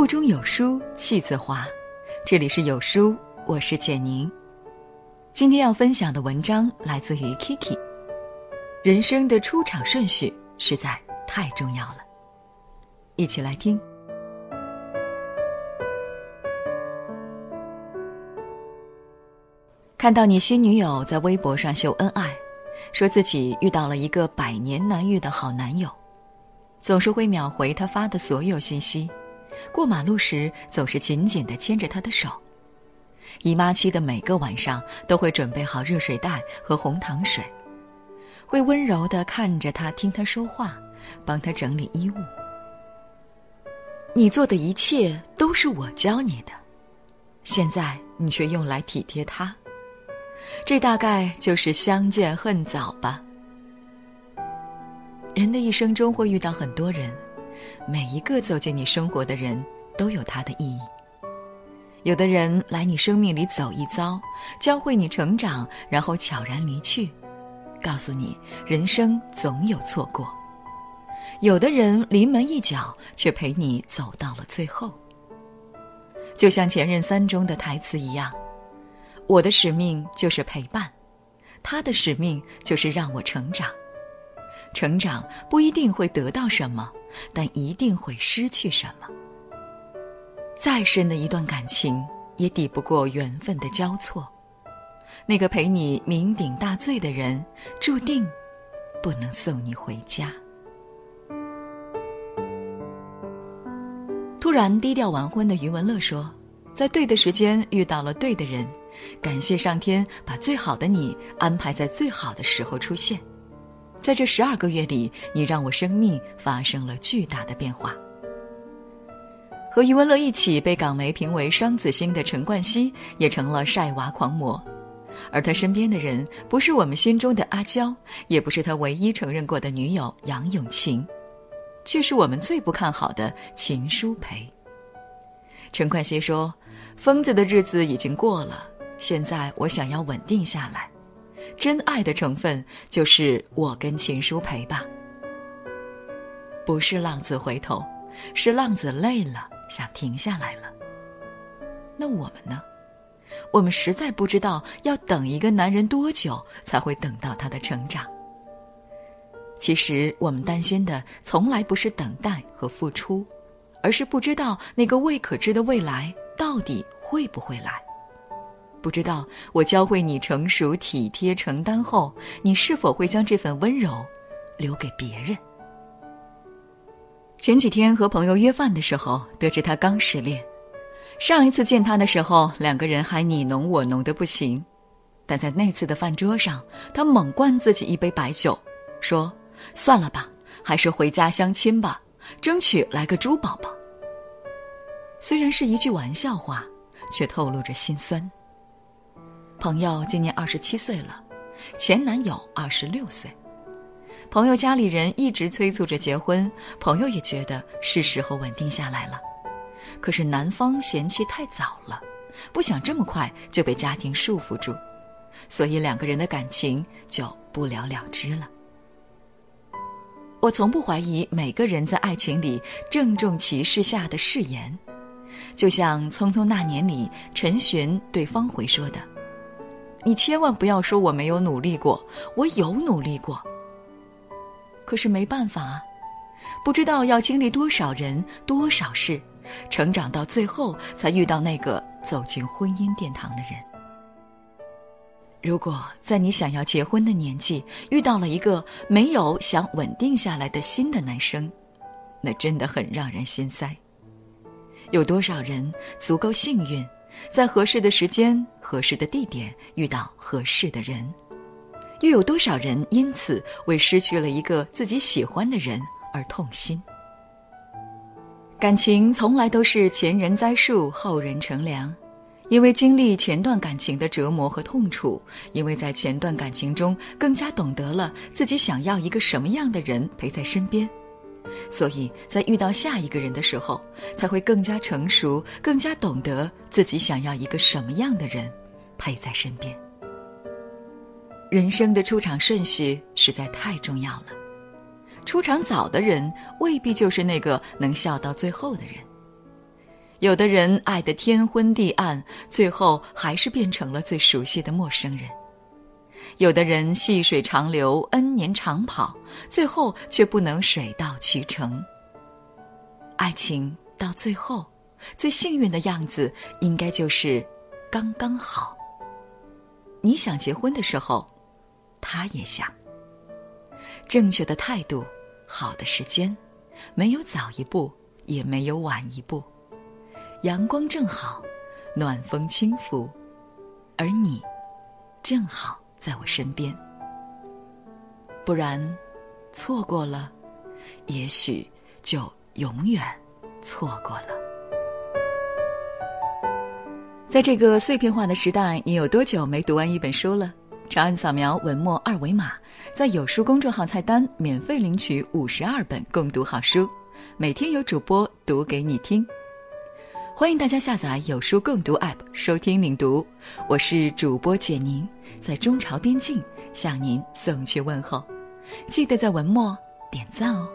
腹中有书气自华。这里是有书，我是简宁。今天要分享的文章来自于 Kiki。人生的出场顺序实在太重要了，一起来听。看到你新女友在微博上秀恩爱，说自己遇到了一个百年难遇的好男友，总是会秒回他发的所有信息。过马路时总是紧紧地牵着他的手，姨妈期的每个晚上都会准备好热水袋和红糖水，会温柔地看着他，听他说话，帮他整理衣物。你做的一切都是我教你的，现在你却用来体贴他，这大概就是相见恨早吧。人的一生中会遇到很多人。每一个走进你生活的人都有他的意义。有的人来你生命里走一遭，教会你成长，然后悄然离去，告诉你人生总有错过；有的人临门一脚，却陪你走到了最后。就像《前任三》中的台词一样：“我的使命就是陪伴，他的使命就是让我成长。成长不一定会得到什么。”但一定会失去什么。再深的一段感情，也抵不过缘分的交错。那个陪你酩酊大醉的人，注定不能送你回家。突然低调完婚的余文乐说：“在对的时间遇到了对的人，感谢上天把最好的你安排在最好的时候出现。”在这十二个月里，你让我生命发生了巨大的变化。和余文乐一起被港媒评为双子星的陈冠希，也成了晒娃狂魔。而他身边的人，不是我们心中的阿娇，也不是他唯一承认过的女友杨永晴，却是我们最不看好的秦舒培。陈冠希说：“疯子的日子已经过了，现在我想要稳定下来。”真爱的成分就是我跟秦书培吧。不是浪子回头，是浪子累了想停下来了。那我们呢？我们实在不知道要等一个男人多久才会等到他的成长。其实我们担心的从来不是等待和付出，而是不知道那个未可知的未来到底会不会来。不知道我教会你成熟、体贴、承担后，你是否会将这份温柔留给别人？前几天和朋友约饭的时候，得知他刚失恋。上一次见他的时候，两个人还你侬我侬的不行，但在那次的饭桌上，他猛灌自己一杯白酒，说：“算了吧，还是回家相亲吧，争取来个猪宝宝。”虽然是一句玩笑话，却透露着心酸。朋友今年二十七岁了，前男友二十六岁。朋友家里人一直催促着结婚，朋友也觉得是时候稳定下来了。可是男方嫌弃太早了，不想这么快就被家庭束缚住，所以两个人的感情就不了了之了。我从不怀疑每个人在爱情里郑重其事下的誓言，就像《匆匆那年》里陈寻对方茴说的。你千万不要说我没有努力过，我有努力过。可是没办法啊，不知道要经历多少人、多少事，成长到最后才遇到那个走进婚姻殿堂的人。如果在你想要结婚的年纪遇到了一个没有想稳定下来的新的男生，那真的很让人心塞。有多少人足够幸运？在合适的时间、合适的地点遇到合适的人，又有多少人因此为失去了一个自己喜欢的人而痛心？感情从来都是前人栽树，后人乘凉。因为经历前段感情的折磨和痛楚，因为在前段感情中更加懂得了自己想要一个什么样的人陪在身边。所以在遇到下一个人的时候，才会更加成熟，更加懂得自己想要一个什么样的人陪在身边。人生的出场顺序实在太重要了，出场早的人未必就是那个能笑到最后的人。有的人爱得天昏地暗，最后还是变成了最熟悉的陌生人；有的人细水长流，恩年长跑，最后却不能水到渠成。爱情到最后，最幸运的样子，应该就是刚刚好。你想结婚的时候，他也想。正确的态度，好的时间，没有早一步，也没有晚一步。阳光正好，暖风轻拂，而你，正好在我身边。不然，错过了，也许就永远错过了。在这个碎片化的时代，你有多久没读完一本书了？长按扫描文末二维码，在有书公众号菜单免费领取五十二本共读好书，每天有主播读给你听。欢迎大家下载有书共读 App 收听领读，我是主播简宁，在中朝边境向您送去问候，记得在文末点赞哦。